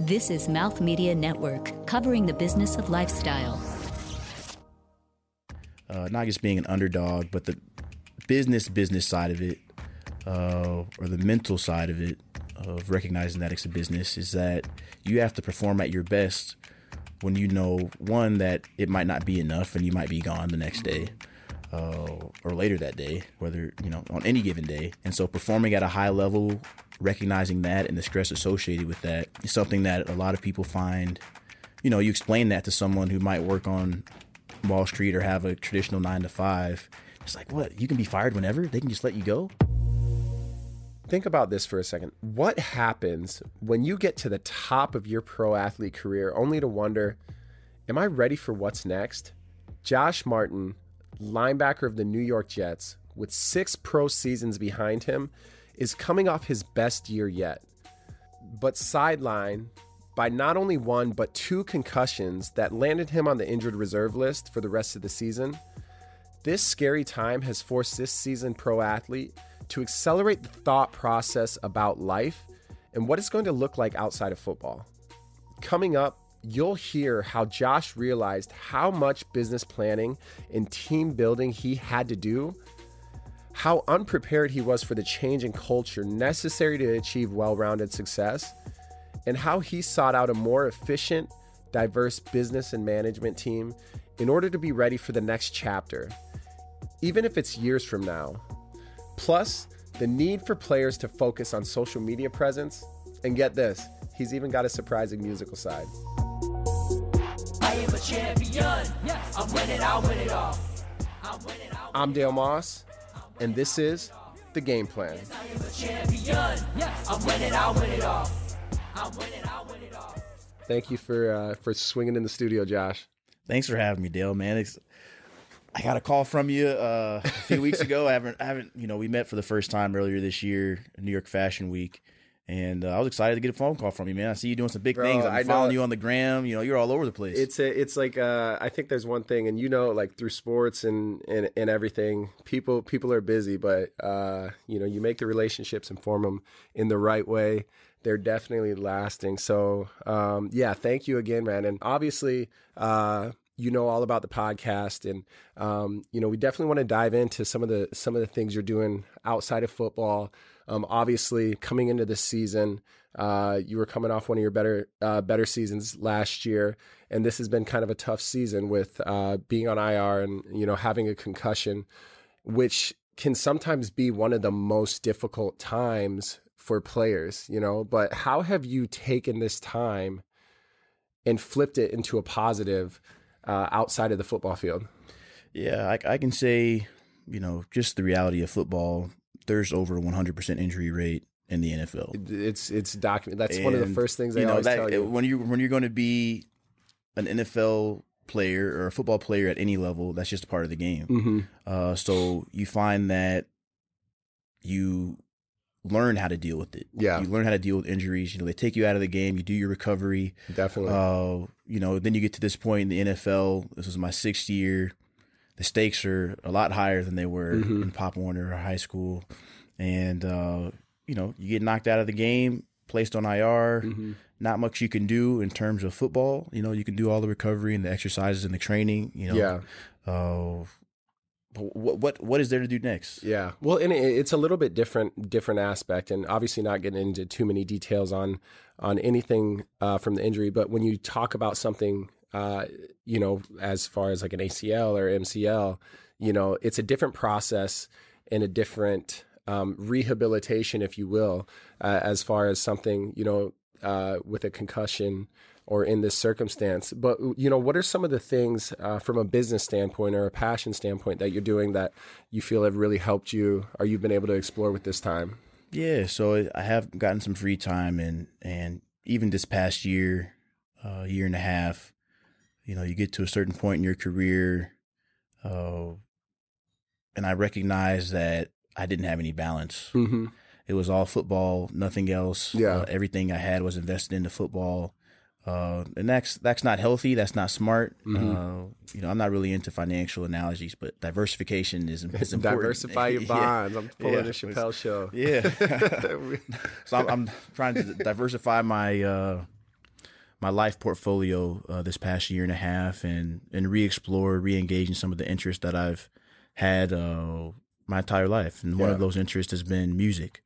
This is Mouth Media Network, covering the business of lifestyle. Uh, not just being an underdog, but the business business side of it, uh, or the mental side of it, of recognizing that it's a business, is that you have to perform at your best when you know one that it might not be enough and you might be gone the next day. Uh, or later that day, whether you know on any given day, and so performing at a high level recognizing that and the stress associated with that is something that a lot of people find. You know, you explain that to someone who might work on Wall Street or have a traditional nine to five. It's like, what? You can be fired whenever? They can just let you go? Think about this for a second. What happens when you get to the top of your pro athlete career only to wonder, am I ready for what's next? Josh Martin, linebacker of the New York Jets, with six pro seasons behind him, is coming off his best year yet, but sidelined by not only one, but two concussions that landed him on the injured reserve list for the rest of the season. This scary time has forced this seasoned pro athlete to accelerate the thought process about life and what it's going to look like outside of football. Coming up, you'll hear how Josh realized how much business planning and team building he had to do how unprepared he was for the change in culture necessary to achieve well rounded success, and how he sought out a more efficient, diverse business and management team in order to be ready for the next chapter, even if it's years from now. Plus, the need for players to focus on social media presence, and get this, he's even got a surprising musical side. I am a champion. I'm winning, I'll win it all. I'm, winning, I'll I'm Dale Moss and this is the game plan. Thank you for uh, for swinging in the studio, Josh. Thanks for having me, Dale. Man, it's, I got a call from you uh, a few weeks ago. I haven't, I haven't, you know, we met for the first time earlier this year, New York Fashion Week, and uh, I was excited to get a phone call from you, man. I see you doing some big Bro, things. I'm following you on the gram. You know, you're all over the place. It's a, it's like uh, I think there's one thing, and you know, like through sports and and, and everything, people people are busy, but uh, you know, you make the relationships and form them in the right way. They're definitely lasting. So, um, yeah, thank you again, man. And obviously, uh, you know all about the podcast and um, you know we definitely want to dive into some of the some of the things you're doing outside of football um, obviously, coming into this season, uh, you were coming off one of your better uh, better seasons last year, and this has been kind of a tough season with uh, being on IR and you know having a concussion, which can sometimes be one of the most difficult times for players. You know, but how have you taken this time and flipped it into a positive uh, outside of the football field? Yeah, I, I can say, you know, just the reality of football there's over 100% injury rate in the NFL. It's it's documented. That's and, one of the first things they you know, always that, tell you. When you when you're going to be an NFL player or a football player at any level, that's just a part of the game. Mm-hmm. Uh, so you find that you learn how to deal with it. Yeah, you learn how to deal with injuries. You know, they take you out of the game. You do your recovery. Definitely. Uh, you know, then you get to this point in the NFL. This was my sixth year the stakes are a lot higher than they were mm-hmm. in Pop Warner or high school, and uh, you know you get knocked out of the game, placed on IR. Mm-hmm. Not much you can do in terms of football. You know, you can do all the recovery and the exercises and the training. You know, yeah. Uh, what what what is there to do next? Yeah, well, and it's a little bit different different aspect, and obviously not getting into too many details on on anything uh, from the injury. But when you talk about something uh, you know, as far as like an ACL or MCL, you know, it's a different process and a different um, rehabilitation, if you will, uh, as far as something, you know, uh, with a concussion or in this circumstance. But, you know, what are some of the things uh, from a business standpoint or a passion standpoint that you're doing that you feel have really helped you or you've been able to explore with this time? Yeah, so I have gotten some free time and, and even this past year, uh, year and a half, you know, you get to a certain point in your career, uh, and I recognized that I didn't have any balance. Mm-hmm. It was all football, nothing else. Yeah, uh, everything I had was invested into football, uh, and that's that's not healthy. That's not smart. Mm-hmm. Uh, you know, I'm not really into financial analogies, but diversification is, is important. Diversify your bonds. yeah. I'm pulling yeah. the Chappelle show. Yeah. so I'm, I'm, trying to diversify my uh, my life portfolio uh, this past year and a half, and and re-explore, re-engage in some of the interests that I've had uh, my entire life. And one of those interests has been music.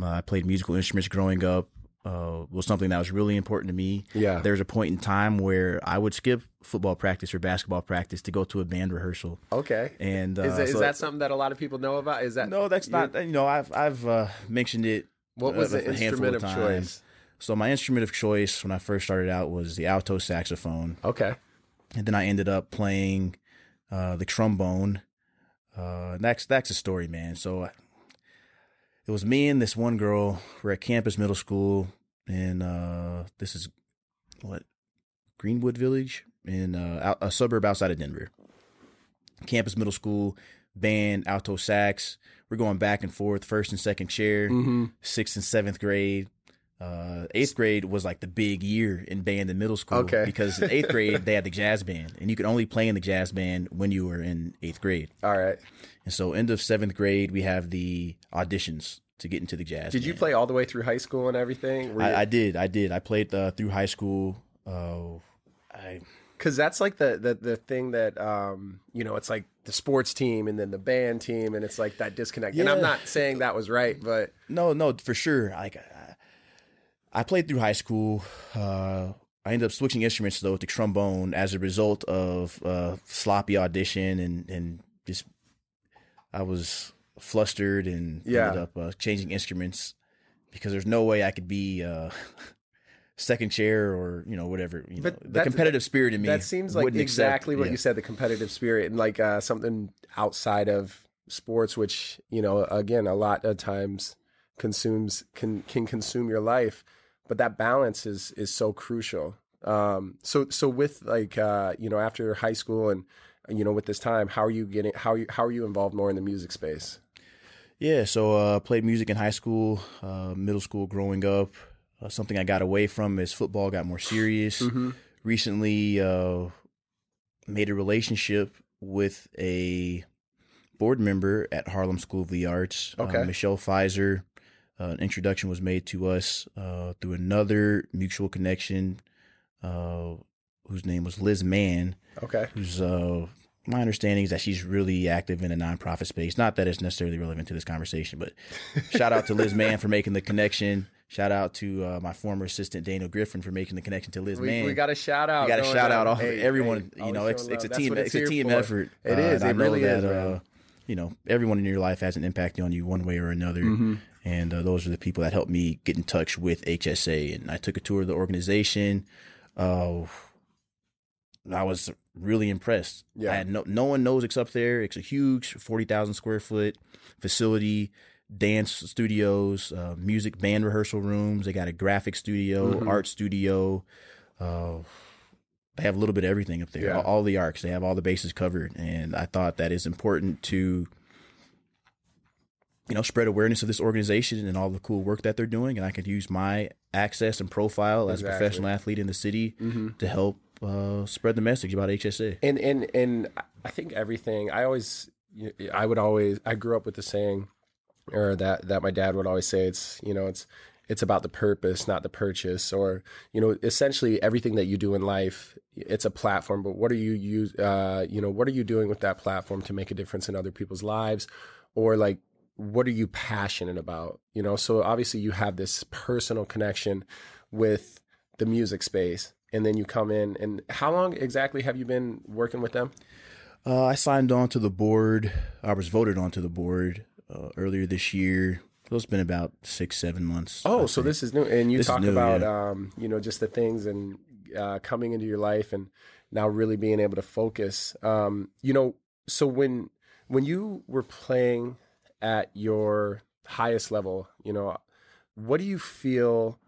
Uh, I played musical instruments growing up. Uh, was something that was really important to me. Yeah. There was a point in time where I would skip football practice or basketball practice to go to a band rehearsal. Okay. And uh, Is, that- is so- that something that a lot of people know about? Is that no, that's not. You know, I've I've uh, mentioned it. What was the instrument of times. choice? So my instrument of choice when I first started out was the alto saxophone, Okay. and then I ended up playing uh, the trombone. Uh, that's that's a story, man. So it was me and this one girl. We're at campus middle school, and uh, this is what Greenwood Village in uh, a suburb outside of Denver. Campus middle school band alto sax. We're going back and forth, first and second chair, Mm-hmm. sixth and seventh grade. Uh, eighth grade was like the big year in band in middle school Okay. because in eighth grade they had the jazz band, and you could only play in the jazz band when you were in eighth grade. All right. And so, end of seventh grade, we have the auditions to get into the jazz. Did you play all the way through high school and everything? I, I did. I did. I played uh, through high school. Uh, I because that's like the, the the thing that um you know it's like the sports team and then the band team and it's like that disconnect and i'm not saying that was right but no, no, for sure. Like I, played through high school. Uh, I ended up switching instruments though to trombone as a result of uh, sloppy audition and and just I was flustered and Yeah. ended up uh, changing instruments because there's no way I could be uh, second chair or you know whatever. You know, But the competitive spirit in me. that seems like wouldn't accept- exactly what yeah. you said the competitive spirit and like uh something outside of sports which you know again a lot of times consumes can can consume your life but that balance is is so crucial um so so with like uh you know after high school and you know with this time how are you getting how are you how are you involved more in the music space Yeah, so uh, played music in high school, uh, middle school, growing up. Uh, something I got away from as football got more serious. Mm-hmm. Recently, uh, made a relationship with a board member at Harlem School of the Arts, uh, Okay. Michelle Pfizer. Uh, an introduction was made to us uh, through another mutual connection, uh, whose name was Liz Mann okay who's uh my understanding is that she's really active in a nonprofit space. Not that it's necessarily relevant to this conversation, but shout out to Liz Mann for making the connection. Shout out to uh, my former assistant Daniel Griffin for making the connection to Liz We, Mann. we got to shout out. We got going shout out all Hey, everyone. hey, you know, it's it's a team. what It's a team for. effort. It Uh, is. I It know really that, is, man. Uh, you know, everyone in your life has an impact on you one way or another. Mm-hmm. And uh, those are the people that helped me get in touch with HSA. And I took a tour of the organization. Uh, I was really impressed. Yeah. I had no no one knows it's up there. It's a huge forty thousand square foot facility, dance studios, uh, music band rehearsal rooms. They got a graphic studio, Mm-hmm. art studio. Uh, they have a little bit of everything up there. Yeah. All, all the arcs. They have all the bases covered, and I thought that is important to. You know, spread awareness of this organization and all the cool work that they're doing, and I could use my access and profile as a professional athlete in the city to help uh, spread the message about HSA. And and and I think everything. I always, I would always. I grew up with the saying, or that that my dad would always say. It's you know, it's it's about the purpose, not the purchase, or you know, essentially everything that you do in life. It's a platform, but what are you use? Uh, you know, what are you doing with that platform to make a difference in other people's lives, or like what are you passionate about? You know, so obviously you have this personal connection with the music space, and then you come in. And how long exactly have you been working with them? Uh, I signed on to the board. I was voted onto the board uh, earlier this year. So it's been about six, seven months. Oh, so this is new, and you This is talk new, about yeah. um, you know just the things and uh, coming into your life, and now really being able to focus. Um, you know, so when when you were playing at your highest level, you know, what do you feel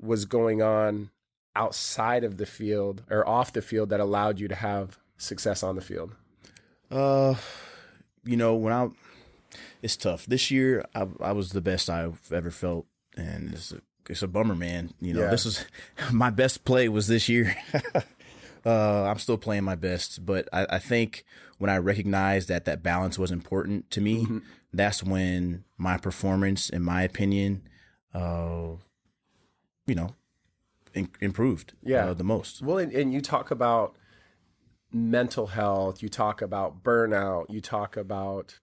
was going on outside of the field or off the field that allowed you to have success on the field? Uh, you know, when I, it's tough. This year, I, I was the best I've ever felt, and it's a, it's a bummer, man. You know, Yeah. this was my best play was this year. uh, I'm still playing my best, but I, I think when I recognized that that balance was important to me, that's when my performance, in my opinion, uh, you know, in- improved. Yeah. uh, the most. Well, and, and you talk about mental health, you talk about burnout, you talk about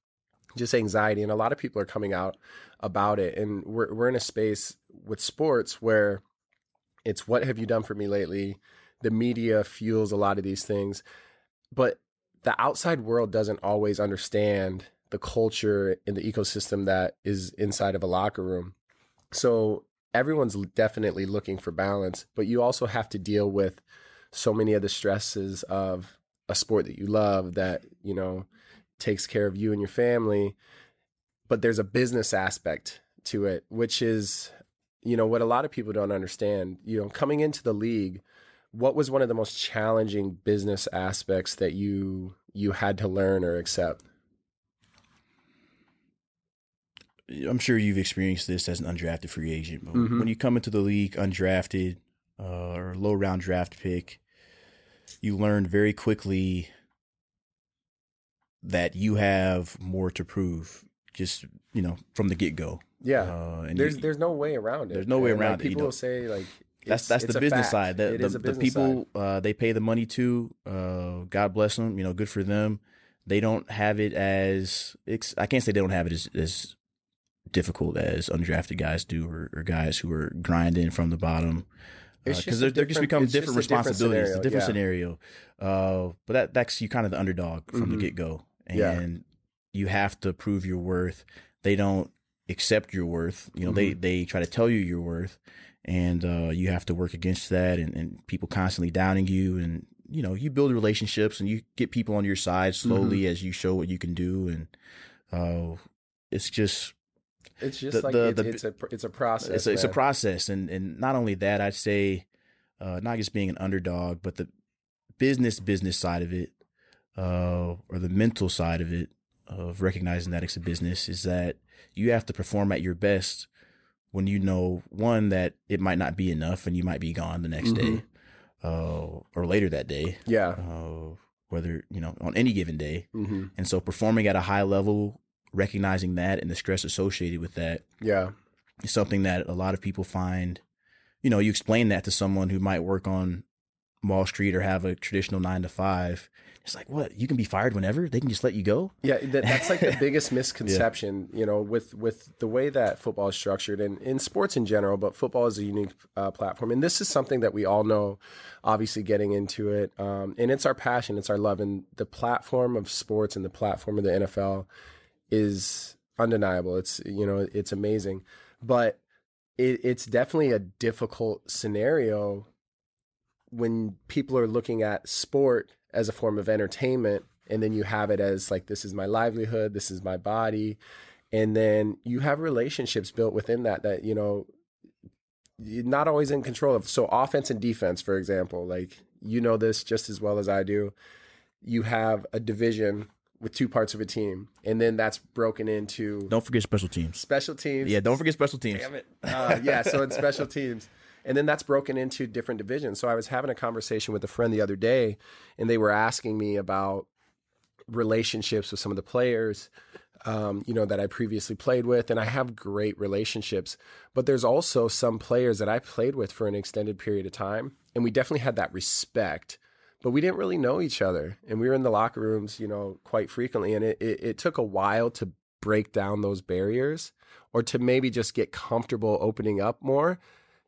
just anxiety, and a lot of people are coming out about it. And we're we're in a space with sports where it's what have you done for me lately? The media fuels a lot of these things, but the outside world doesn't always understand the culture and the ecosystem that is inside of a locker room. So everyone's definitely looking for balance, but you also have to deal with so many of the stresses of a sport that you love that, you know, takes care of you and your family. But there's a business aspect to it, which is, you know, what a lot of people don't understand. You know, coming into the league, what was one of the most challenging business aspects that you you had to learn or accept? I'm sure you've experienced this as an undrafted free agent. But Mhm. when you come into the league undrafted uh, or low round draft pick, you learn very quickly that you have more to prove. Just you know, from the get go. Yeah. Uh, and there's you- there's no way around it. There's no way And, like, around it. People will say like that's that's the business fact. side. The, the, the people uh, they pay the money to. Uh, God bless them. You know, good for them. They don't have it as it's, I can't say they don't have it as, as difficult as undrafted guys do, or, or guys who are grinding from the bottom. Because a they're, they're just different- become it's just different a different responsibilities, scenario, a different yeah. scenario. Uh, but that that's you kind of the underdog from Mhm. the get go, and Yeah. you have to prove your worth. They don't accept your worth. You know, they Mm-hmm. they try to tell you your worth, and uh, you have to work against that. And, and people constantly downing you, and you know, you build relationships and you get people on your side slowly Mm-hmm. as you show what you can do, and uh, it's just It's just the- like the- it's, the- it's a it's a process. it's a, it's a process, and and not only that, I'd say, uh, not just being an underdog, but the business business side of it, uh, or the mental side of it, of recognizing that it's a business, is that you have to perform at your best when you know one that it might not be enough, and you might be gone the next day, uh, or later that day, Yeah. uh, whether you know on any given day, hmm and so performing at a high level, recognizing that and the stress associated with that Yeah. is something that a lot of people find. You know, you explain that to someone who might work on Wall Street or have a traditional nine to five. It's like, what? You can be fired whenever? They can just let you go? Yeah, that, that's like the biggest misconception, you know, with with the way that football is structured and in sports in general, but football is a unique uh, platform, and this is something that we all know. Obviously, getting into it, um, and it's our passion, it's our love, and the platform of sports and the platform of the NFL is undeniable. It's you know, it's amazing, but it, it's definitely a difficult scenario when people are looking at sport as a form of entertainment and then you have it as like this is my livelihood this is my body and then you have relationships built within that that you know you're not always in control of so offense and defense for example like you know this just as well as i do you have a division with two parts of a team and then that's broken into Don't forget special teams. special teams Yeah, don't forget special teams. Damn it. Uh, yeah, so in special teams. And then that's broken into different divisions. So I was having a conversation with a friend the other day, and they were asking me about relationships with some of the players, um, you know, that I previously played with. And I have great relationships. But there's also some players that I played with for an extended period of time. And we definitely had that respect. But we didn't really know each other. And we were in the locker rooms, you know, quite frequently. And it, it, it took a while to break down those barriers or to maybe just get comfortable opening up more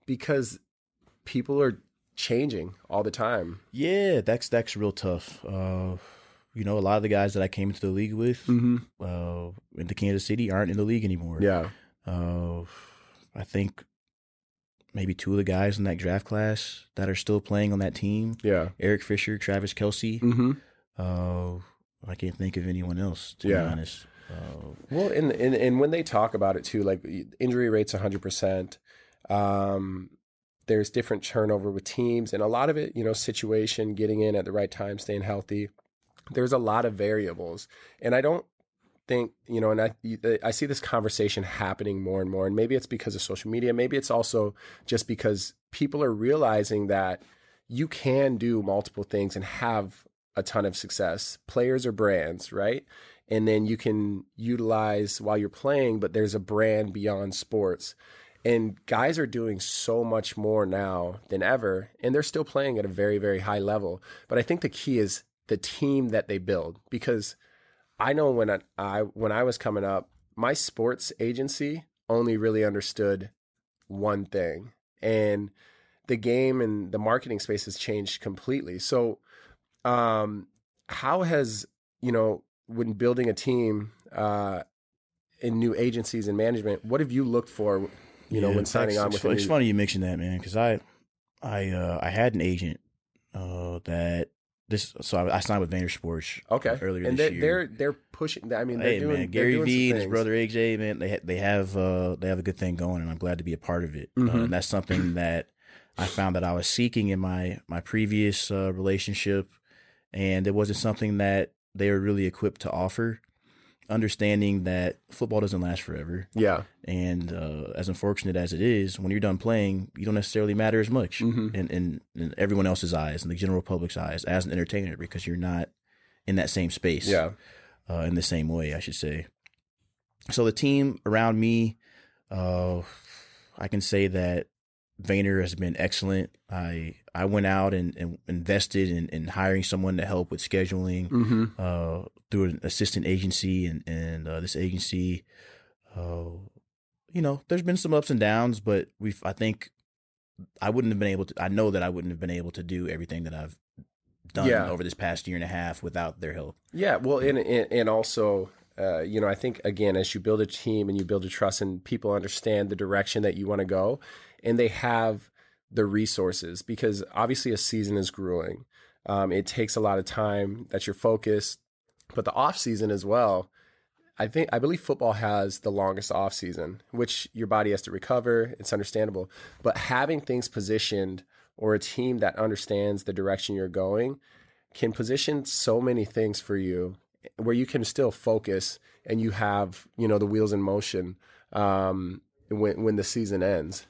because people are changing all the time. Yeah, that's that's real tough. Uh, you know, a lot of the guys that I came into the league with Mm-hmm. uh, into Kansas City aren't in the league anymore. Yeah. Uh, I think maybe two of the guys in that draft class that are still playing on that team Yeah. Eric Fisher, Travis Kelce. Mm-hmm. Uh, I can't think of anyone else, to Yeah. be honest. Uh, Well, and, and and when they talk about it too, like injury rates 100%. Um, there's different turnover with teams, and a lot of it, you know, situation, getting in at the right time, staying healthy. There's a lot of variables, and I don't think you know, and I I see this conversation happening more and more, and maybe it's because of social media, maybe it's also just because people are realizing that you can do multiple things and have a ton of success. Players are brands, right? And then you can utilize while you're playing, but there's a brand beyond sports. And guys are doing so much more now than ever, and they're still playing at a very, very high level. But I think the key is the team that they build because I know when I, I when I was coming up, my sports agency only really understood one thing, and the game and the marketing space has changed completely. So, um, how has you know when building a team uh, in new agencies and management, what have you looked for? You know, Yeah, when signing it's, on it's, with a it's funny you mentioned that, man, because I, I, uh, I had an agent uh, that this. So I, I signed with Vayner Sports. Okay, earlier and this they're, year. they're they're pushing. I mean, they're hey doing man, Gary doing Vee and his brother AJ, man, they ha- they have uh, they have a good thing going, and I'm glad to be a part of it. Uh, Mhm. and that's something that I found that I was seeking in my my previous uh, relationship, and it wasn't something that they were really equipped to offer. Understanding that football doesn't last forever, Yeah, and uh, as unfortunate as it is, when you're done playing, you don't necessarily matter as much Mhm. in, in in everyone else's eyes, in the general public's eyes, as an entertainer, because you're not in that same space yeah, uh, in the same way, I should say. So the team around me, uh, I can say that Vayner has been excellent. I I went out and, and invested in, in hiring someone to help with scheduling mm-hmm. uh, through an assistant agency, and and uh, this agency, uh, you know, there's been some ups and downs, but we've I think I wouldn't have been able to. I know that I wouldn't have been able to do everything that I've done Yeah. over this past year and a half without their help. Yeah, well, and and, and also, uh, you know, I think again, as you build a team and you build a trust, and people understand the direction that you want to go, and they have the resources because obviously a season is grueling. Um, it takes a lot of time that you're focused, but the off season as well. I think I believe football has the longest off season, which your body has to recover. It's understandable, but having things positioned or a team that understands the direction you're going can position so many things for you where you can still focus and you have you know the wheels in motion um, when when the season ends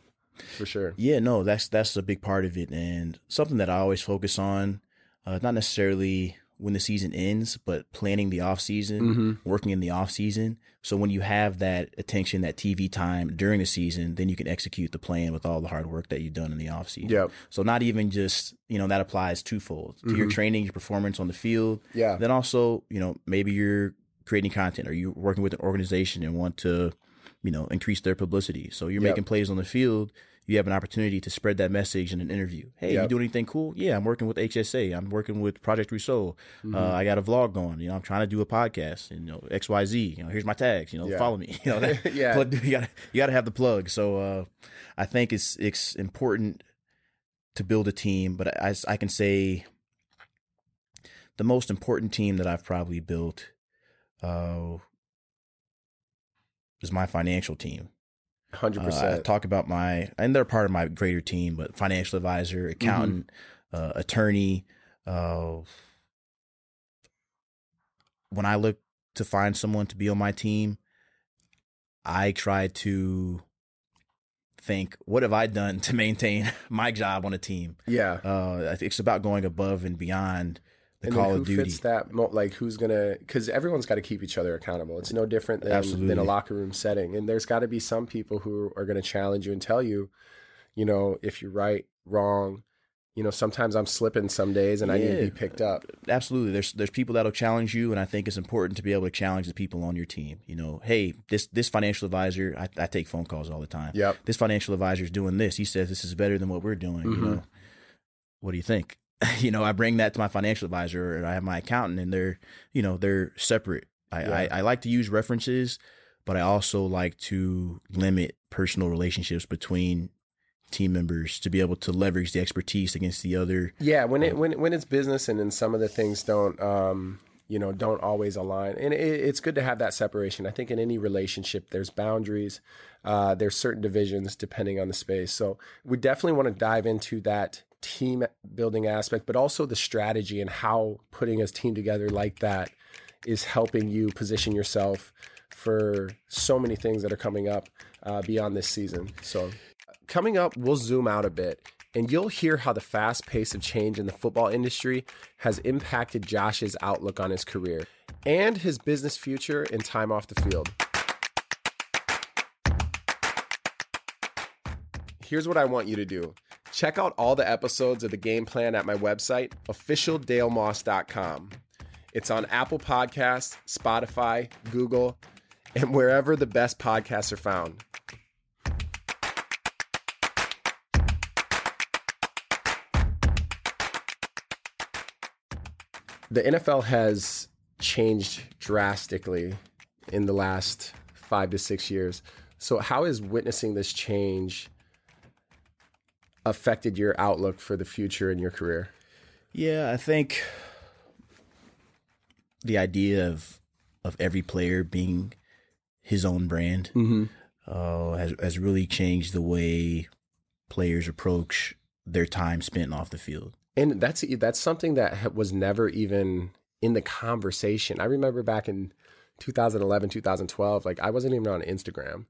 for sure. Yeah, no, that's that's a big part of it, and something that I always focus on. Uh, not necessarily when the season ends, but planning the off season, Mhm. working in the off season. So when you have that attention, that TV time during the season, then you can execute the plan with all the hard work that you've done in the off season. Yep. So not even just you know that applies twofold to your training, your performance on the field. Yeah. Then also you know maybe you're creating content or you're working with an organization and want to you know increase their publicity. So you're Yep. making plays on the field. You have an opportunity to spread that message in an interview. Hey, you Yep. doing anything cool? Yeah, I'm working with HSA. I'm working with Project Rousseau. Mm-hmm. Uh, I got a vlog going. You know, I'm trying to do a podcast. And, you know, X Y Z. You know, here's my tags. You know, Yeah. follow me. You know, that, Yeah. plug- you got you got to have the plug. So uh, I think it's it's important to build a team, but I, I can say the most important team that I've probably built uh, is my financial team. Hundred Uh, percent. talk about my, and they're part of my greater team, but financial advisor, accountant, uh, attorney. Uh, when I look to find someone to be on my team, I try to think, what have I done to maintain my job on a team? Yeah. Uh, it's about going above and beyond the and Call of Duty. fits that? Mo- like who's gonna? Because everyone's got to keep each other accountable. It's no different than, than a locker room setting. And there's got to be some people who are going to challenge you and tell you, you know, if you're right, wrong. You know, sometimes I'm slipping some days, and I need to be picked up. absolutely there's there's people that'll challenge you and i think it's important to be able to challenge the people on your team you know hey this this financial advisor i, I take phone calls all the time Yep. this financial advisor is doing this he says this is better than what we're doing you Mhm. know what do you think you know i bring that to my financial advisor and i have my accountant and they're you know they're separate I, Yeah. I, I like to use references but i also like to limit personal relationships between team members to be able to leverage the expertise against the other Yeah, when it when when it's business and then some of the things don't um you know don't always align, and it, it's good to have that separation. I think in any relationship, there's boundaries, uh, there's certain divisions depending on the space. So we definitely want to dive into that team building aspect, but also the strategy and how putting a team together like that is helping you position yourself for so many things that are coming up uh, beyond this season. So coming up, we'll zoom out a bit and you'll hear how the fast pace of change in the football industry has impacted Josh's outlook on his career and his business future and time off the field. here's what I want you to do. Check out all the episodes of the game plan at my website, officialdalemoss.com. It's on Apple Podcasts, Spotify, Google, and wherever the best podcasts are found. The NFL has changed drastically in the last five to six years. So, how is witnessing this change affected your outlook for the future in your career? Yeah, I think the idea of of every player being his own brand uh, has has really changed the way players approach their time spent off the field. And that's that's something that was never even in the conversation. I remember back in 2011, 2012, like I wasn't even on Instagram,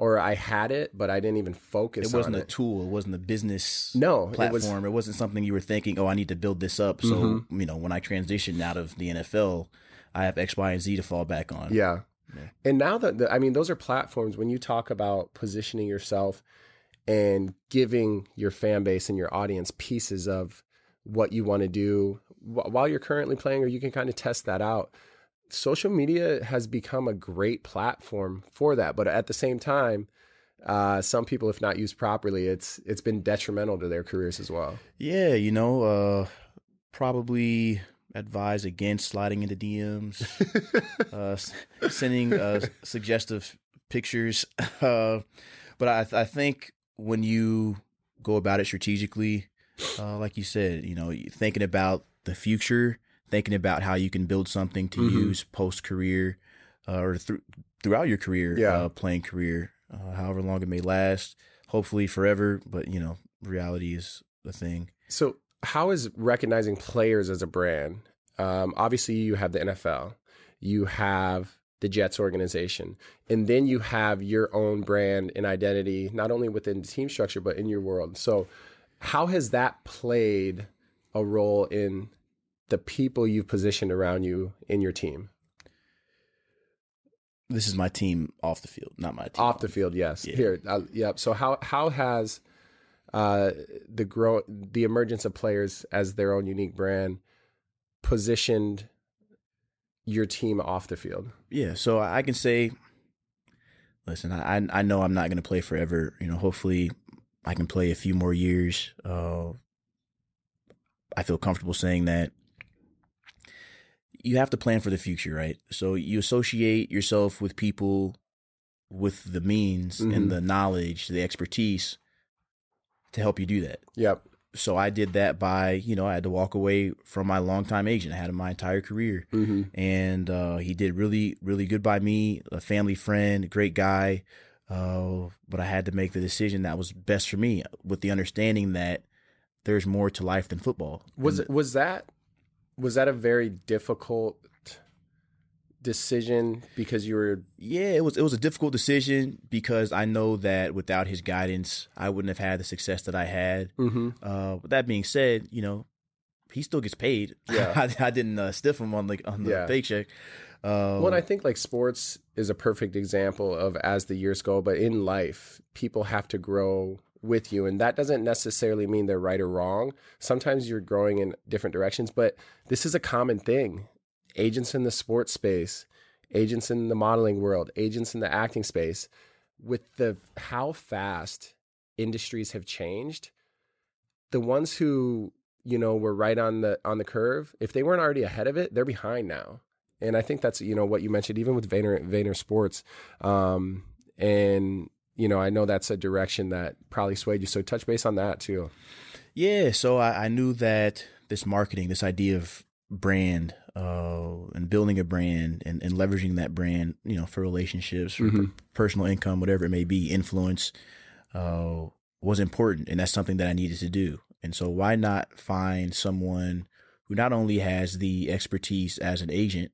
or I had it, but I didn't even focus. It wasn't a it. tool. It wasn't a business No, it platform. was- Mm-hmm. It, was, not something you were thinking, oh, I need to build this up. So you know, when I transitioned out of the NFL, I have X, Y, and Z to fall back on. Yeah. And now that the, I mean, those are platforms when you talk about positioning yourself and giving your fan base and your audience pieces of what you want to do wh- while you're currently playing, or you can kind of test that out. Social media has become a great platform for that, but at the same time, uh, some people, if not used properly, it's it's been detrimental to their careers as well. Yeah, you know, uh, probably advise against sliding into DMs, uh, sending uh, suggestive pictures. Uh, but I, I think when you go about it strategically, uh, like you said, you know, thinking about the future, thinking about how you can build something to Mhm. use post career uh, or through throughout your career, Yeah. uh, playing career, uh, however long it may last, hopefully forever. But you know, reality is the thing. So, how is recognizing players as a brand? Um, obviously, you have the NFL, you have the Jets organization, and then you have your own brand and identity, not only within the team structure, but in your world. So, how has that played a role in the people you've positioned around you in your team? This is my team off the field, not my team Off the field, yes. Yeah. Here, uh, yep. So, how how has uh, the grow the emergence of players as their own unique brand positioned your team off the field? Yeah, so I can say, listen, I I- I know I'm not going to play forever. You know, hopefully I can play a few more years. Uh, I feel comfortable saying that. You have to plan for the future, right? So you associate yourself with people with the means Mhm. and the knowledge, the expertise to help you do that. Yep. So I did that by, you know, I had to walk away from my longtime agent. I had him my entire career Mm-hmm. and uh, he did really really good by me a family friend great guy uh, but i had to make the decision that was best for me with the understanding that there's more to life than football Was And it was that was that a very difficult decision because you were yeah it was it was a difficult decision because i know that without his guidance i wouldn't have had the success that i had mm-hmm. uh, with that being said you know he still gets paid Yeah. I, I didn't uh, stiff him on the on the Yeah. paycheck uh, Well, I think like sports is a perfect example of as the years go, but in life, people have to grow with you. And that doesn't necessarily mean they're right or wrong. Sometimes you're growing in different directions, but this is a common thing. Agents in the sports space, agents in the modeling world, agents in the acting space, with the how fast industries have changed, the ones who, you know, were right on the on the curve, if they weren't already ahead of it, they're behind now and I think that's you know what you mentioned even with Vayner Vayner Sports, um, and you know I know that's a direction that probably swayed you. So touch base on that too. Yeah, so I, I knew that this marketing, this idea of brand, uh, and building a brand and, and leveraging that brand, you know, for relationships, for Mhm. per- personal income, whatever it may be, influence, uh, was important, and that's something that I needed to do. And so, why not find someone who not only has the expertise as an agent,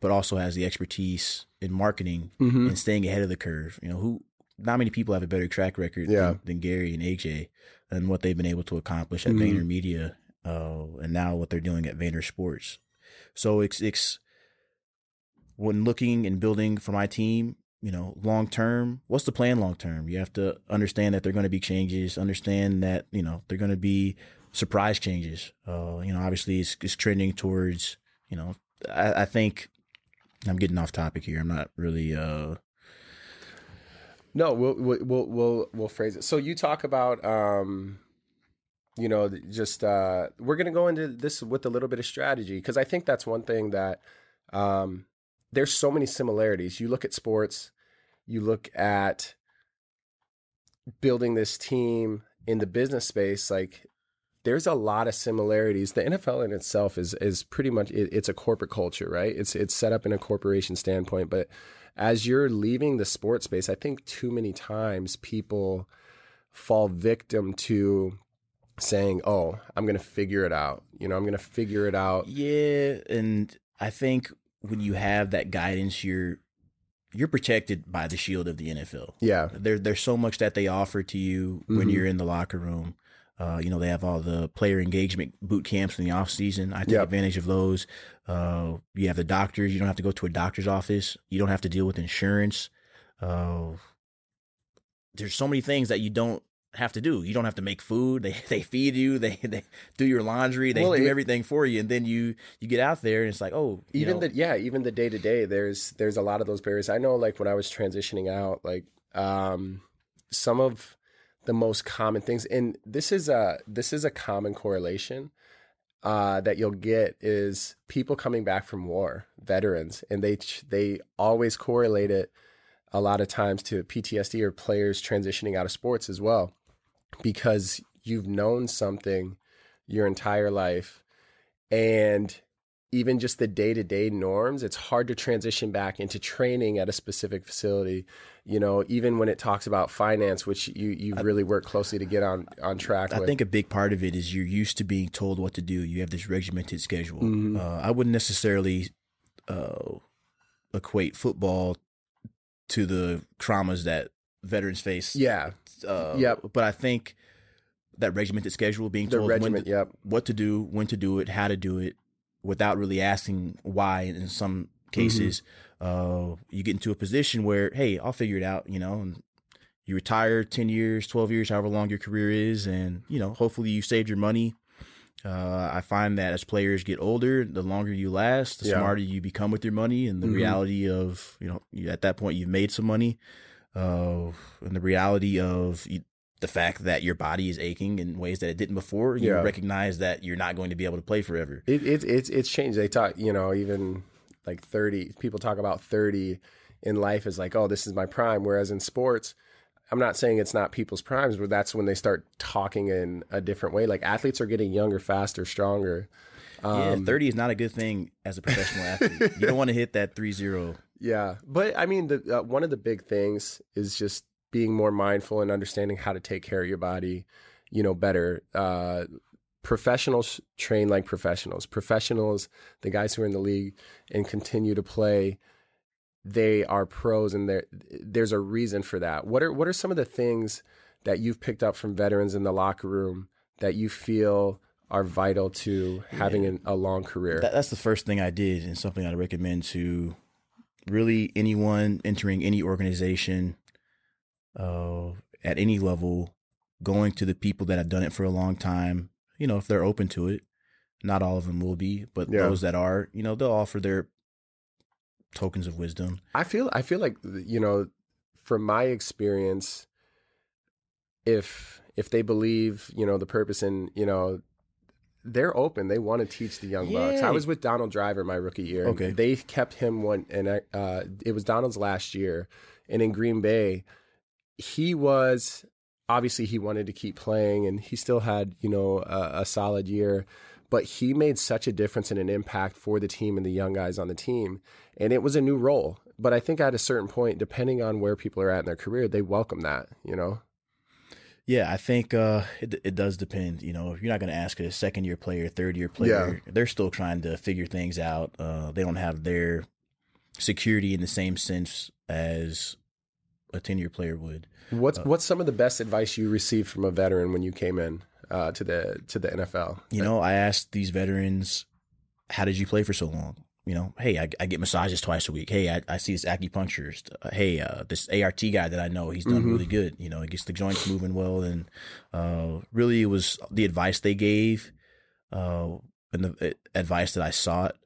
but also has the expertise in marketing Mm-hmm. and staying ahead of the curve. You know, who not many people have a better track record Yeah. than, than Gary and AJ and what they've been able to accomplish at Mhm. VaynerMedia, uh, and now what they're doing at Vayner Sports. So it's it's when looking and building for my team, you know, long term, what's the plan long term? You have to understand that there are going to be changes, understand that, you know, they're going to be surprise changes. Uh, you know, obviously it's, it's trending towards, you know, I, I, think I'm getting off topic here. I'm not really, uh, no, we'll, we'll, we'll, we'll phrase it. So you talk about, um, you know, just, uh, we're going to go into this with a little bit of strategy. Cause I think that's one thing that, um, there's so many similarities. You look at sports, you look at building this team in the business space, like there's a lot of similarities. The NFL in itself is is pretty much it, it's a corporate culture, right? It's it's set up in a corporation standpoint, but as you're leaving the sports space, I think too many times people fall victim to saying, "Oh, I'm going to figure it out." You know, I'm going to figure it out. Yeah, and I think when you have that guidance, you're you're protected by the shield of the NFL. Yeah. There, there's so much that they offer to you when mm-hmm. you're in the locker room. Uh, you know, they have all the player engagement boot camps in the off season. I take yep. advantage of those. Uh, you have the doctors. You don't have to go to a doctor's office. You don't have to deal with insurance. Uh, there's so many things that you don't have to do. You don't have to make food. They they feed you. They they do your laundry. They well, do it, everything for you. And then you you get out there and it's like oh even know. the yeah even the day to day there's there's a lot of those barriers. I know like when I was transitioning out like um some of the most common things and this is a this is a common correlation uh, that you'll get is people coming back from war, veterans, and they they always correlate it a lot of times to PTSD or players transitioning out of sports as well because you've known something your entire life and even just the day-to-day norms it's hard to transition back into training at a specific facility you know even when it talks about finance which you you really work closely to get on on track i with. think a big part of it is you're used to being told what to do you have this regimented schedule mm-hmm. uh, i wouldn't necessarily uh, equate football to the traumas that veterans face yeah uh, yep. But I think that regimented schedule, being told regiment, to, yep. what to do, when to do it, how to do it, without really asking why. In some cases, mm-hmm. uh, you get into a position where, hey, I'll figure it out. You know, and you retire ten years, twelve years, however long your career is, and you know, hopefully you saved your money. Uh, I find that as players get older, the longer you last, the yeah. smarter you become with your money, and the mm-hmm. reality of you know, at that point you've made some money uh, and the reality of the fact that your body is aching in ways that it didn't before. You yeah. recognize that you're not going to be able to play forever. It, it, it's it's changed. They talk, you know, even like 30, people talk about 30 in life as like, oh, this is my prime. Whereas in sports, I'm not saying it's not people's primes, but that's when they start talking in a different way. Like athletes are getting younger, faster, stronger. Um, yeah, 30 is not a good thing as a professional athlete. You don't want to hit that 3 0 yeah, but I mean, the uh, one of the big things is just being more mindful and understanding how to take care of your body, you know, better. Uh, professionals train like professionals. Professionals, the guys who are in the league and continue to play, they are pros, and there's a reason for that. What are what are some of the things that you've picked up from veterans in the locker room that you feel are vital to having yeah. an, a long career? That, that's the first thing I did, and something I'd recommend to really anyone entering any organization uh, at any level, going to the people that have done it for a long time, you know, if they're open to it. Not all of them will be, but yeah. those that are, you know, they'll offer their tokens of wisdom. I feel I feel like you know, from my experience, if if they believe, you know, the purpose and, you know, they're open. They want to teach the young bucks. I was with Donald Driver my rookie year. Okay, they kept him one, and uh, it was Donald's last year, and in Green Bay, he was obviously he wanted to keep playing, and he still had you know a, a solid year, but he made such a difference and an impact for the team and the young guys on the team, and it was a new role. But I think at a certain point, depending on where people are at in their career, they welcome that. You know. Yeah, I think uh, it it does depend. You know, if you're not going to ask a second year player, third year player, yeah. they're still trying to figure things out. Uh, they don't have their security in the same sense as a ten year player would. What's uh, what's some of the best advice you received from a veteran when you came in uh, to the to the NFL? You know, I asked these veterans, "How did you play for so long?" you know, hey, I, I get massages twice a week. Hey, I, I see this acupuncturist. Uh, hey, uh, this ART guy that I know, he's done really good. You know, it gets the joints moving well. And uh, really, it was the advice they gave uh, and the uh, advice that I sought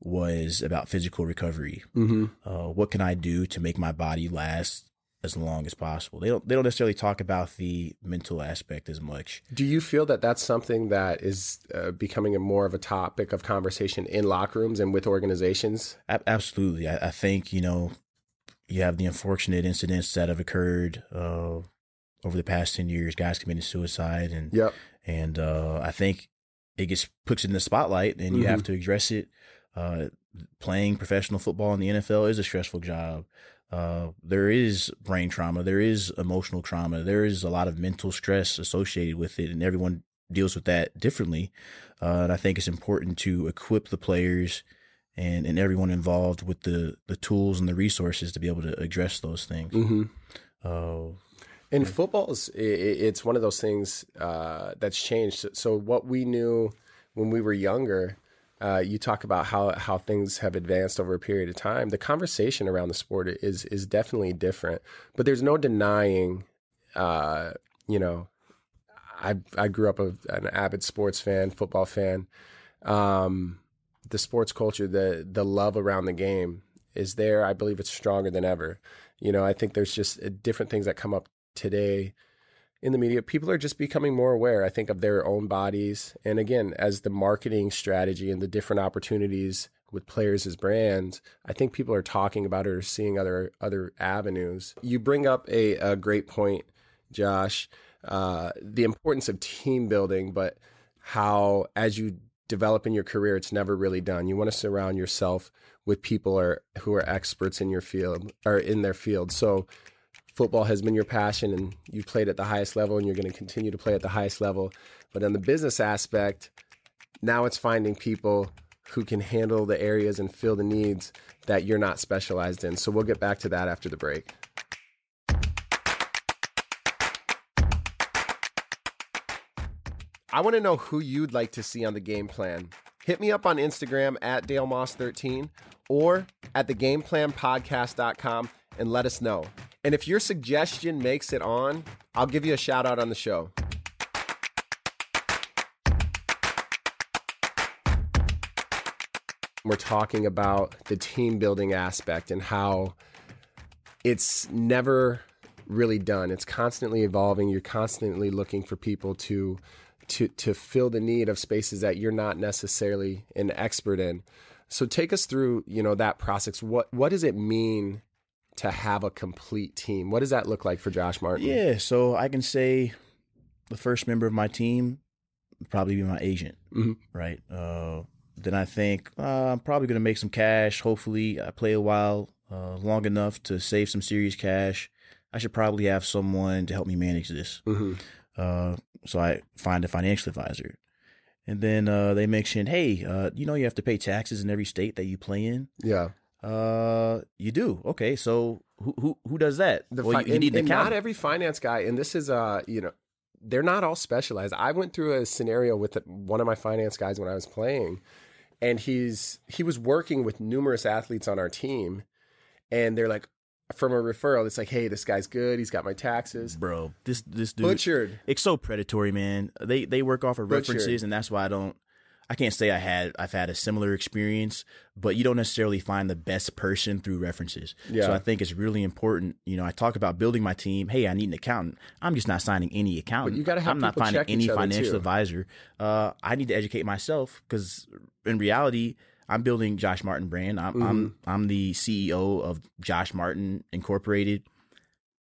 was about physical recovery. Mm-hmm. Uh, what can I do to make my body last as long as possible? They don't they don't necessarily talk about the mental aspect as much. Do you feel that that's something that is uh, becoming a more of a topic of conversation in locker rooms and with organizations? A- absolutely, I, I think you know you have the unfortunate incidents that have occurred uh, over the past ten years, guys committing suicide, and Yep. and uh, I think it gets puts it in the spotlight, and you have to address it. Uh, playing professional football in the NFL is a stressful job. Uh, there is brain trauma, there is emotional trauma, there is a lot of mental stress associated with it, and everyone deals with that differently. Uh, and I think it's important to equip the players and, and everyone involved with the, the tools and the resources to be able to address those things. Mm-hmm. Uh, In football, is- i- i- it's one of those things uh, that's changed. So what we knew when we were younger, uh, you talk about how how things have advanced over a period of time. The conversation around the sport is is definitely different, but there's no denying. Uh, you know, I I grew up a, an avid sports fan, football fan. Um, the sports culture, the the love around the game is there. I believe it's stronger than ever. You know, I think there's just uh, different things that come up today in the media. People are just becoming more aware, I think, of their own bodies. And again, as the marketing strategy and the different opportunities with players as brands, I think people are talking about it or seeing other other avenues. You bring up a, a great point, Josh, uh, the importance of team building, but how as you develop in your career, it's never really done. You want to surround yourself with people are, who are experts in your field or in their field. So football has been your passion and you've played at the highest level and you're going to continue to play at the highest level. But on the business aspect, now it's finding people who can handle the areas and fill the needs that you're not specialized in. So we'll get back to that after the break. I want to know who you'd like to see on the game plan. Hit me up on Instagram at DaleMoss13 or at thegameplanpodcast.com and let us know. And if your suggestion makes it on, I'll give you a shout out on the show. We're talking about the team building aspect and how it's never really done. It's constantly evolving. You're constantly looking for people to to to fill the need of spaces that you're not necessarily an expert in. So take us through, you know, that process. What what does it mean to have a complete team? What does that look like for Josh Martin? yeah, so I can say the first member of my team would probably be my agent, Mhm. right? Uh, then I think uh, I'm probably going to make some cash. Hopefully, I play a while, uh, long enough to save some serious cash. I should probably have someone to help me manage this. hmm Uh, so I find a financial advisor. And then uh, they mentioned, hey, uh, you know, you have to pay taxes in every state that you play in. Yeah. Uh, you do. Okay, so who who who does that? The well, fi- you, you and- need an and not every finance guy, and this is uh, you know, they're not all specialized. I went through a scenario with one of my finance guys when I was playing, and he's he was working with numerous athletes on our team, and they're like, from a referral, it's like, hey, this guy's good. He's got my taxes Bro, this this dude, butchered. it's so predatory, man. They they work off of Butchered. references, and that's why I don't. I can't say I had I've had a similar experience, but you don't necessarily find the best person through references. Yeah. So I think it's really important. You know, I talk about building my team. Hey, I need an accountant. I'm just not signing any accountant. But you gotta help I'm not finding any financial too. advisor. Uh, I need to educate myself because in reality, I'm building Josh Martin brand. I'm I'm Mm-hmm. I'm the CEO of Josh Martin Incorporated.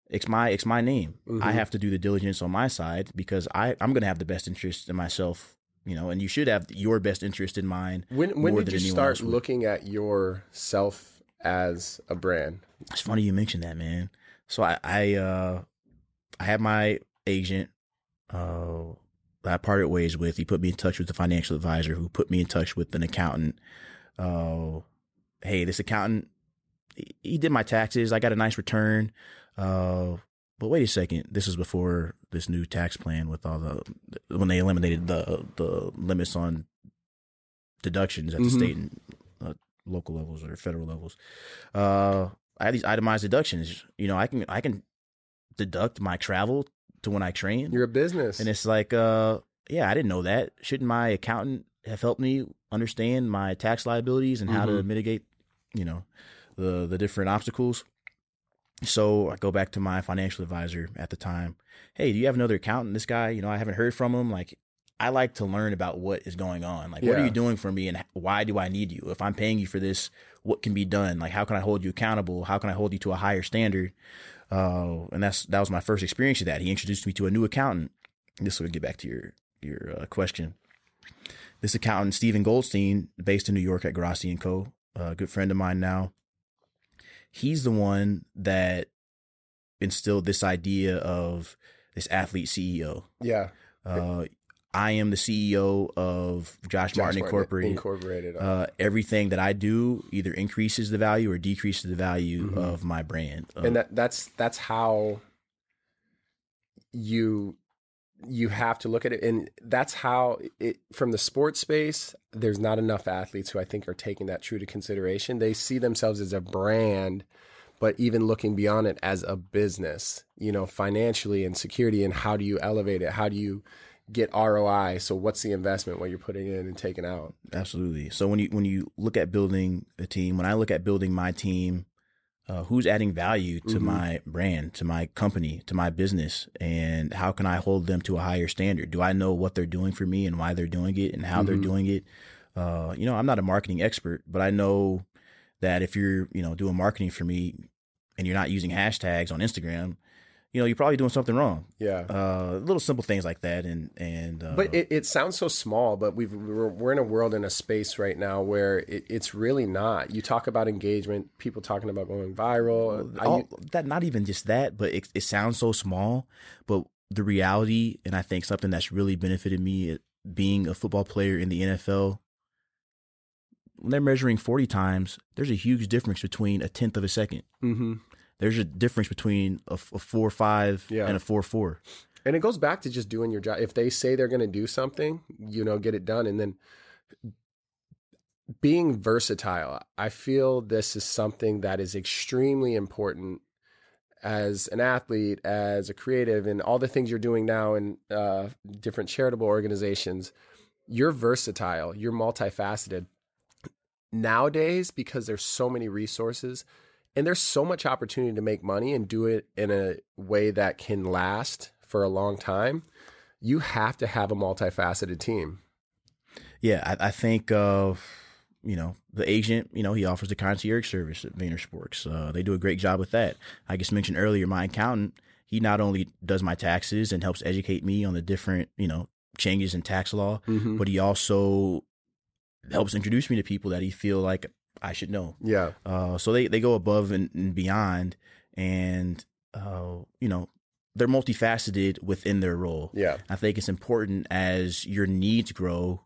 It's my it's my name. Mm-hmm. I have to do the diligence on my side because I I'm going to have the best interest in myself, you know, and you should have your best interest in mind. When when did you start looking at yourself as a brand? It's funny you mentioned that, man. So I I uh I have my agent uh that I parted ways with. He put me in touch with the financial advisor who put me in touch with an accountant. Uh hey, this accountant he- he did my taxes. I got a nice return. Uh but wait a second, this is before this new tax plan with all the when they eliminated the the limits on deductions at the Mhm. state and uh, local levels or federal levels. Uh, I have these itemized deductions. You know, I can I can deduct my travel to when I train, You're a business. and it's like, uh, yeah, I didn't know that. Shouldn't my accountant have helped me understand my tax liabilities and how to Mhm. mitigate, you know, the the different obstacles? So I go back to my financial advisor at the time. Hey, do you have another accountant? This guy, you know, I haven't heard from him. Like, I like to learn about what is going on. Like, what are you doing for me, and why do I need you? If I'm paying you for this, what can be done? Like, how can I hold you accountable? How can I hold you to a higher standard? Uh, and that's that was my first experience of that. He introduced me to a new accountant. This will get back to your your uh, question. This accountant, Stephen Goldstein, based in New York at Grassi and Co., a good friend of mine now. He's the one that instilled this idea of this athlete CEO. yeah. Uh, I am the CEO of Josh, Martin Incorporated. Incorporated. uh, everything that I do either increases the value or decreases the value Mhm. of my brand. Uh, and that that's that's how you you have to look at it and that's how it from the sports space there's not enough athletes who i think are taking that true to consideration. They see themselves as a brand but even looking beyond it as a business you know financially and security and how do you elevate it? How do you get roi so what's the investment what you're putting in and taking out? Absolutely. So when you when you look at building a team, when I look at building my team, uh, who's adding value to Mhm. my brand, to my company, to my business, and how can I hold them to a higher standard? Do I know what they're doing for me and why they're doing it and how they're Mhm. doing it? Uh, you know, I'm not a marketing expert, but I know that if you're you know doing marketing for me and you're not using hashtags on Instagram, you know, you're probably doing something wrong. yeah Uh, little simple things like that, and and uh, But it, it sounds so small, but we've we're, we're in a world in a space right now where it, it's really not. You talk about engagement, people talking about going viral. All, that not even just that, but it, it sounds so small. But the reality, and I think something that's really benefited me being a football player in the NFL. When they're measuring forty times, there's a huge difference between a tenth of a second. Mhm. There's a difference between a four five Yeah. and a four four. And it goes back to just doing your job. If they say they're going to do something, you know, get it done, and then being versatile. I feel this is something that is extremely important as an athlete, as a creative, and all the things you're doing now in uh, different charitable organizations. You're versatile. You're multifaceted. Nowadays, because there's so many resources and there's so much opportunity to make money and do it in a way that can last for a long time, you have to have a multifaceted team. Yeah, I, I think of you know the agent. You know, he offers the concierge service at Vayner Sports. Uh, they do a great job with that. I just mentioned earlier, my accountant. He not only does my taxes and helps educate me on the different you know changes in tax law, Mm-hmm. but he also helps introduce me to people that he feel like I should know. Yeah. Uh, so they, they go above and, and beyond, and uh, you know they're multifaceted within their role. Yeah. I think it's important as your needs grow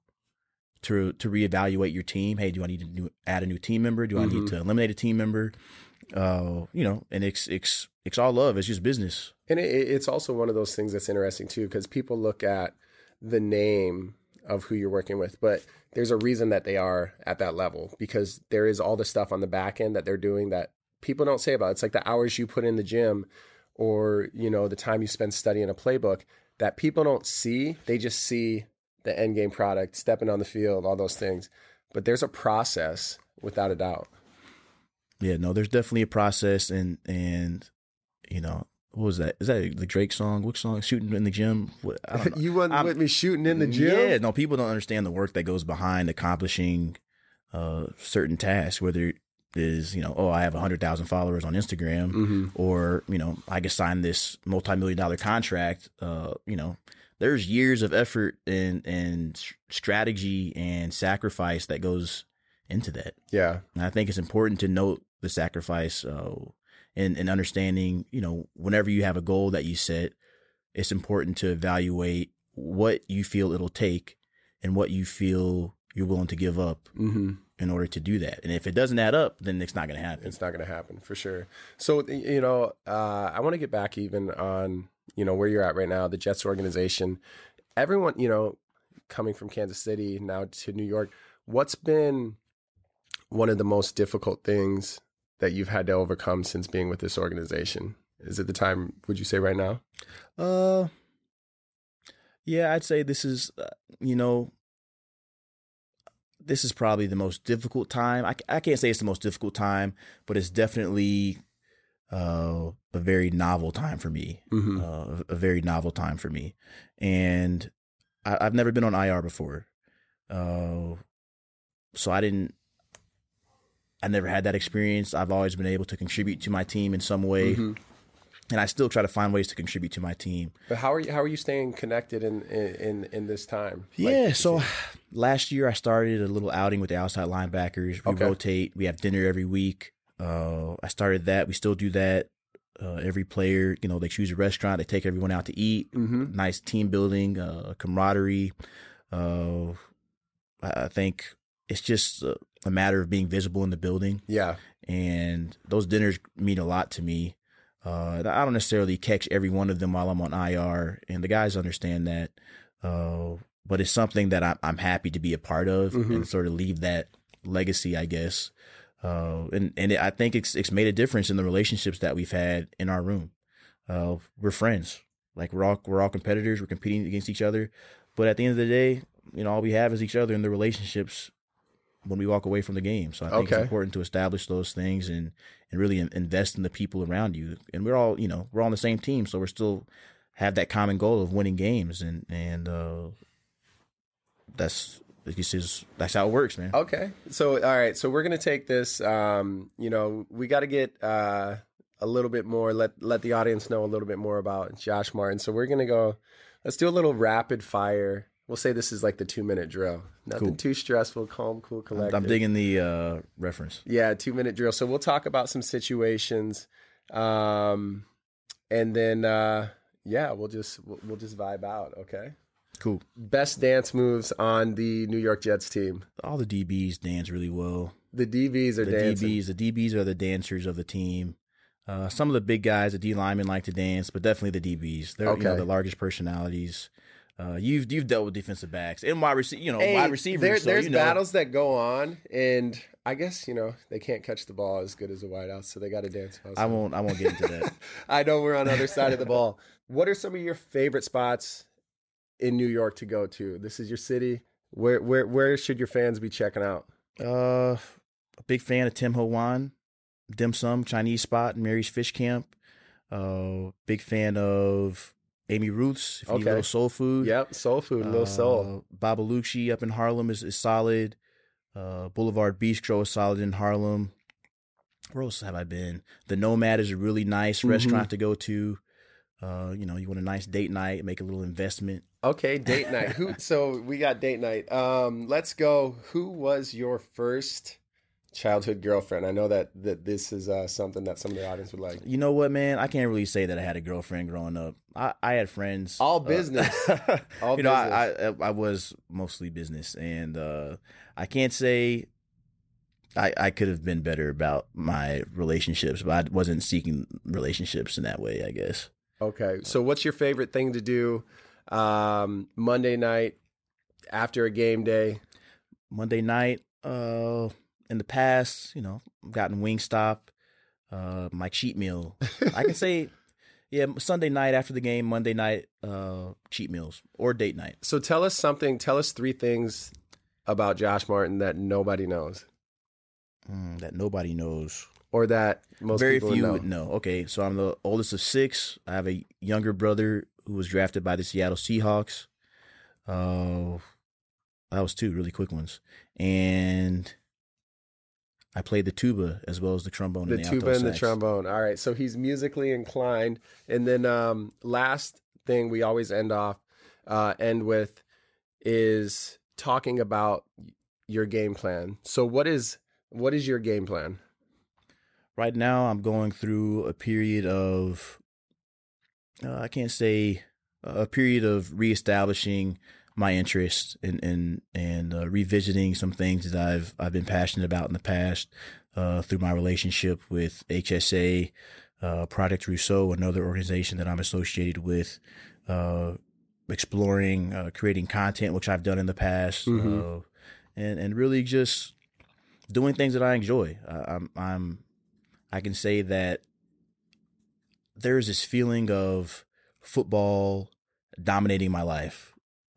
to to reevaluate your team. Hey, do I need to new, add a new team member? Do I need Mhm. to eliminate a team member? Uh, you know, and it's it's it's all love. It's just business. And it, it's also one of those things that's interesting too, because people look at the name of who you're working with, but there's a reason that they are at that level because there is all the stuff on the back end that they're doing that people don't say about. It's like the hours you put in the gym or, you know, the time you spend studying a playbook that people don't see. They just see the end game product, stepping on the field, all those things. But there's a process without a doubt. Yeah, no, there's definitely a process, and and you know, what was that? Is that the Drake song? Which song? Shooting in the gym? What, I don't know. you I'm- with me shooting in the gym? Yeah, no, people don't understand the work that goes behind accomplishing uh, certain tasks. Whether it is you know, oh, I have hundred thousand followers on Instagram, Mhm. or you know, I can sign this multi-million dollar contract. Uh, you know, there's years of effort and and strategy and sacrifice that goes into that. Yeah. And I think it's important to note the sacrifice uh, and, and understanding, you know, whenever you have a goal that you set, it's important to evaluate what you feel it'll take and what you feel you're willing to give up Mm-hmm. in order to do that. And if it doesn't add up, then it's not going to happen. It's not going to happen for sure. So you know, uh, I want to get back even on you know where you're at right now, the Jets organization. Everyone, you know, coming from Kansas City now to New York, what's been one of the most difficult things that you've had to overcome since being with this organization? Is it the time? Would you say right now? Uh, yeah, I'd say this is, uh, you know, this is probably the most difficult time. I, I can't say it's the most difficult time, but it's definitely uh, a very novel time for me. Mm-hmm. Uh, a very novel time for me, and I, have never been on IR before, uh, so I didn't. I never had that experience. I've always been able to contribute to my team in some way. Mm-hmm and I still try to find ways to contribute to my team. But how are you? How are you staying connected in in in this time? Yeah. Like, so last year I started a little outing with the outside linebackers. We okay. rotate. We have dinner every week. Uh, I started that. We still do that. Uh, every player, you know, they choose a restaurant. They take everyone out to eat. Mm-hmm. Nice team building, uh, camaraderie. Uh, I think it's just a, a matter of being visible in the building. Yeah. And those dinners mean a lot to me. Uh, I don't necessarily catch every one of them while I'm on IR, and the guys understand that. Uh, but it's something that I'm, I'm happy to be a part of mm-hmm. and sort of leave that legacy, I guess. Uh, and and it, I think it's it's made a difference in the relationships that we've had in our room. Uh, we're friends, like we're all we're all competitors. We're competing against each other, but at the end of the day, you know, all we have is each other, and the relationships when we walk away from the game. So I think okay. it's important to establish those things and and really invest in the people around you. And we're all, you know, we're on the same team, so we're still have that common goal of winning games, and and uh, that's this is that's how it works, man. Okay, so all right, so we're gonna take this. Um, you know, we got to get uh, a little bit more. Let let the audience know a little bit more about Josh Martin. So we're gonna go. Let's do a little rapid fire We'll say this is like the two minute drill. Nothing cool. too stressful, calm, cool, collected. I'm digging the uh, reference. Yeah, two minute drill. So we'll talk about some situations, um, and then uh, yeah, we'll just we'll, we'll just vibe out. Okay. Cool. Best dance moves on the New York Jets team. All the DBs dance really well. The DBs are the dancing. DBs. The DBs are the dancers of the team. Uh, some of the big guys, the D linemen, like to dance, but definitely the DBs. They're okay. you know, the largest personalities. Uh, you've you've dealt with defensive backs and wide receiver, you know, hey, wide receivers. There, so, there's you know. battles that go on, and I guess you know they can't catch the ball as good as the wideouts, so they got to dance. I won't. I won't get into that. I know we're on the other side of the ball. What are some of your favorite spots in New York to go to? This is your city. Where where where should your fans be checking out? Uh, a big fan of Tim Ho Wan, dim sum Chinese spot, Mary's Fish Camp. Uh, big fan of Amy Ruth's, if you okay. need a little soul food. Yep, soul food, a little soul. Uh, Babbalucci up in Harlem is, is solid. Uh, Boulevard Bistro is solid in Harlem. Where else have I been? The Nomad is a really nice Mm-hmm. restaurant to go to. Uh, you know, you want a nice date night, make a little investment. Okay, date night. Who? So we got date night. Um, let's go. Who was your first childhood girlfriend? I know that that this is uh, something that some of the audience would like. You know what, man? I can't really say that I had a girlfriend growing up. I, I had friends. All uh, business. All you know. I, I I was mostly business, and uh, I can't say I I could have been better about my relationships, but I wasn't seeking relationships in that way. I guess. Okay, so what's your favorite thing to do um, Monday night after a game day? Monday night. Uh, in the past, you know, I've gotten Wingstop, uh, my cheat meal. I can say, yeah, Sunday night after the game, Monday night, uh, cheat meals or date night. So tell us something. Tell us three things about Josh Martin that nobody knows, Mm, that nobody knows. or that most Very people few know. would know. Okay, so I'm the oldest of six. I have a younger brother who was drafted by the Seattle Seahawks. Uh, that was two really quick ones, and I played the tuba as well as the trombone. the and the tuba and the trombone. All right, so he's musically inclined. And then um, last thing we always end off uh, end with is talking about your game plan. So what is what is your game plan? right now I'm going through a period of uh, I can't say a period of reestablishing my interest in and and uh, revisiting some things that I've I've been passionate about in the past uh, through my relationship with HSA, uh, Project Rousseau, another organization that I'm associated with, uh, exploring uh, creating content which I've done in the past, uh, and and really just doing things that I enjoy. I, I'm I'm I can say that there's this feeling of football dominating my life,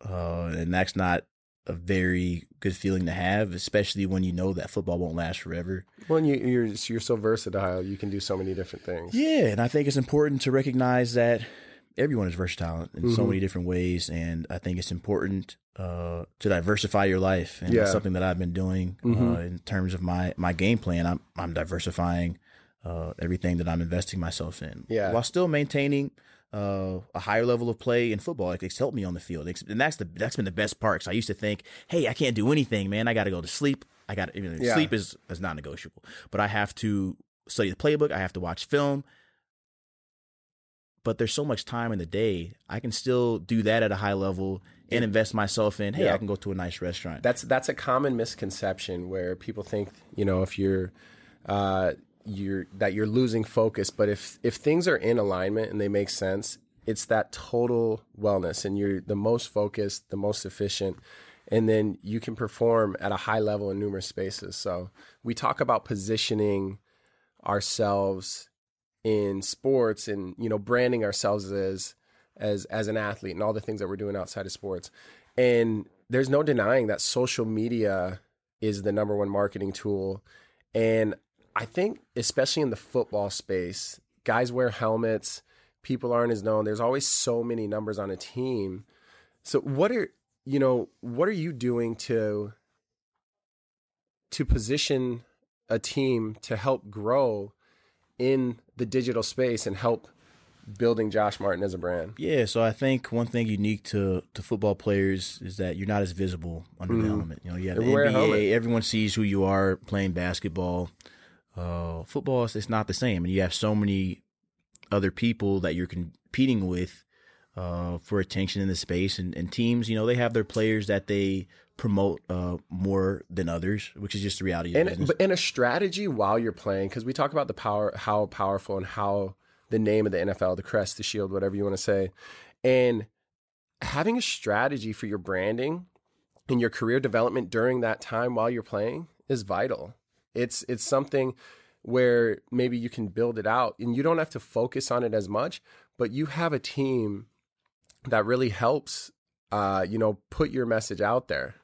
uh, and that's not a very good feeling to have, especially when you know that football won't last forever. Well, and you, you're you're so versatile. You can do so many different things. Yeah, and I think it's important to recognize that everyone is versatile in so many different ways, and I think it's important uh, to diversify your life, and Yeah. that's something that I've been doing uh, in terms of my my game plan. I'm I'm diversifying uh, everything that I'm investing myself in, Yeah. while still maintaining. Uh, a higher level of play in football. Like, it's helped me on the field, It's- and that's the that's been the best part. So I used to think, hey, I can't do anything, man. I got to go to sleep. I got to Yeah. sleep is is not negotiable, but I have to study the playbook. I have to watch film but there's so much time in the day. I can still do that at a high level and invest myself in. Hey, Yeah. I can go to a nice restaurant. That's that's a common misconception where people think you know if you're uh, you're that you're losing focus, but if if things are in alignment and they make sense, it's that total wellness, and you're the most focused, the most efficient, and then you can perform at a high level in numerous spaces. So we talk about positioning ourselves in sports and you know branding ourselves as as as an athlete and all the things that we're doing outside of sports and there's no denying that social media is the number one marketing tool and i think especially in the football space guys wear helmets people aren't as known there's always so many numbers on a team so what are you know what are you doing to to position a team to help grow in the digital space and help building Josh Martin as a brand. yeah, so I think one thing unique to to football players is that you're not as visible under the mm-hmm. helmet. You know, you have the helmet. NBA, everyone sees who you are playing basketball. Uh, football, is it's not the same, and you have so many other people that you're competing with uh, for attention in the space, and, and teams, you know, they have their players that they promote uh, more than others, which is just the reality of and business. but and a strategy while you're playing because we talk about the power how powerful and how the name of the NFL the crest the shield whatever you want to say and having a strategy for your branding and your career development during that time while you're playing is vital it's it's something where maybe you can build it out and you don't have to focus on it as much but you have a team that really helps uh you know put your message out there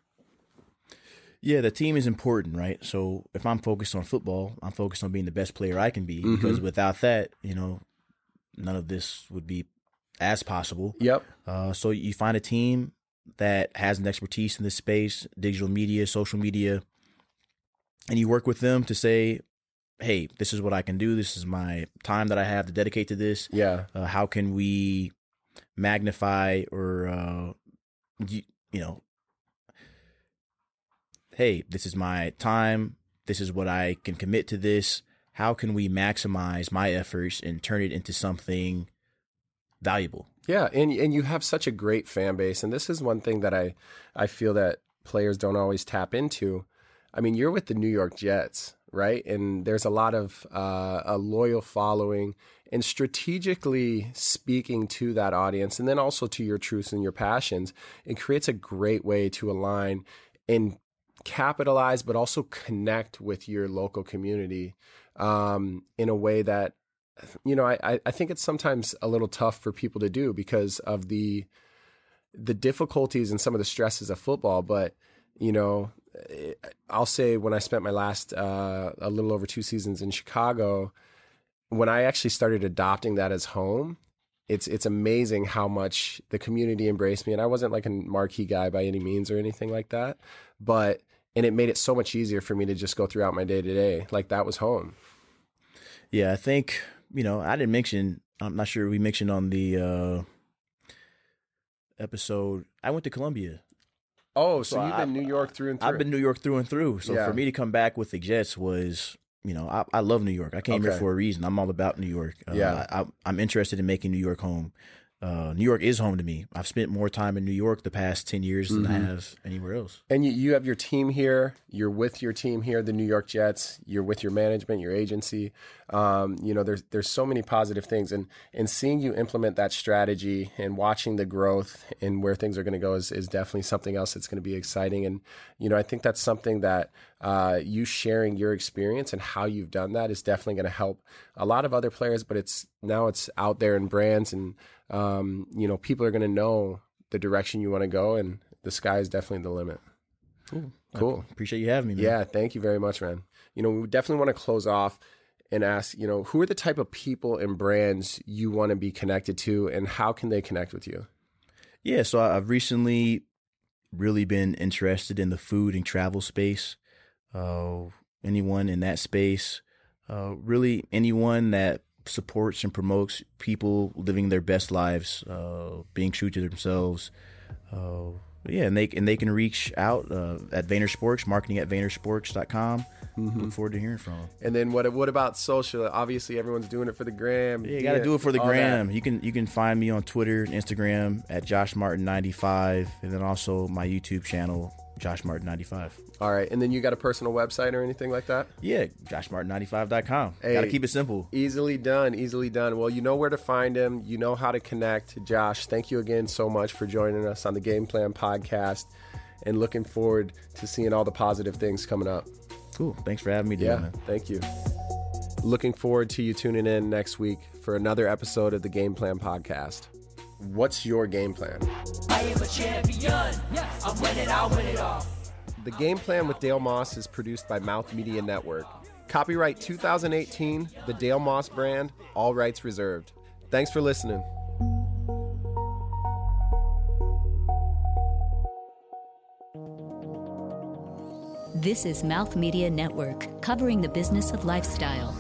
Yeah, the team is important, right? So if I'm focused on football, I'm focused on being the best player I can be because without that, you know, none of this would be as possible. yep Uh, so you find a team that has an expertise in this space, digital media, social media, and you work with them to say, "Hey, this is what I can do. This is my time that I have to dedicate to this. yeah Uh, how can we magnify or uh, you, you know hey this is my time this is what i can commit to this how can we maximize my efforts and turn it into something valuable Yeah, and and you have such a great fan base, and this is one thing that I I feel that players don't always tap into. I mean, you're with the New York Jets, right? And there's a lot of uh, a loyal following, and strategically speaking to that audience, and then also to your truths and your passions, it creates a great way to align and capitalize, but also connect with your local community um, in a way that you know, I, I- think it's sometimes a little tough for people to do because of the the difficulties and some of the stresses of football. But you know, I'll say when I spent my last uh, a little over two seasons in Chicago, when I actually started adopting that as home, it's it's amazing how much the community embraced me. And I wasn't like a marquee guy by any means or anything like that, but and it made it so much easier for me to just go throughout my day to day. Like that was home. yeah i think you know i didn't mention i'm not sure we mentioned on the uh episode i went to columbia Oh, so, So you've I- been New York through and through. I've been New York through and through. So Yeah. for me to come back with the Jets was, you know, I, I love New York. I came here for a reason. I'm all about New York. Uh, Yeah. I, I'm interested in making New York home. uh, New York is home to me. I've spent more time in New York the past 10 years than I have anywhere else. And you, you have your team here. You're with your team here, the New York Jets. You're with your management, your agency. Um, you know, there's there's so many positive things, and and seeing you implement that strategy and watching the growth and where things are going to go is is definitely something else that's going to be exciting. And you know, I think that's something that uh, you sharing your experience and how you've done that is definitely going to help a lot of other players. But it's now it's out there in brands, and um, you know, people are going to know the direction you want to go, and the sky is definitely the limit. Cool. cool. Appreciate you having me, man. Yeah, thank you very much, man. You know, we definitely want to close off and ask, you know, who are the type of people and brands you want to be connected to and how can they connect with you? Yeah, so I've recently really been interested in the food and travel space. Uh, anyone in that space, uh, really anyone that supports and promotes people living their best lives, uh, being true to themselves. Yeah, and they and they can reach out uh, at VaynerSports, marketing at VaynerSports.com. Look forward to hearing from them. And then what what about social? Obviously everyone's doing it for the gram. Yeah, you got to do it for the all that. gram. You can you can find me on Twitter and Instagram at Josh Martin 95 and then also my YouTube channel Josh Martin 95. All right. And then you got a personal website or anything like that? Yeah, joshmartin95.com. Hey. Got to keep it simple. Easily done, easily done. Well, you know where to find him. You know how to connect. Josh, thank you again so much for joining us on the Game Plan podcast and looking forward to seeing all the positive things coming up. Cool. Thanks for having me, Yeah, man. thank you. Looking forward to you tuning in next week for another episode of the Game Plan podcast. What's your game plan? I am a champion. I'm winning, I win it all. The Game Plan with Dale Moss is produced by Mouth Media Network. Copyright 2018, the Dale Moss brand, all rights reserved. Thanks for listening. This is Mouth Media Network, covering the business of lifestyle.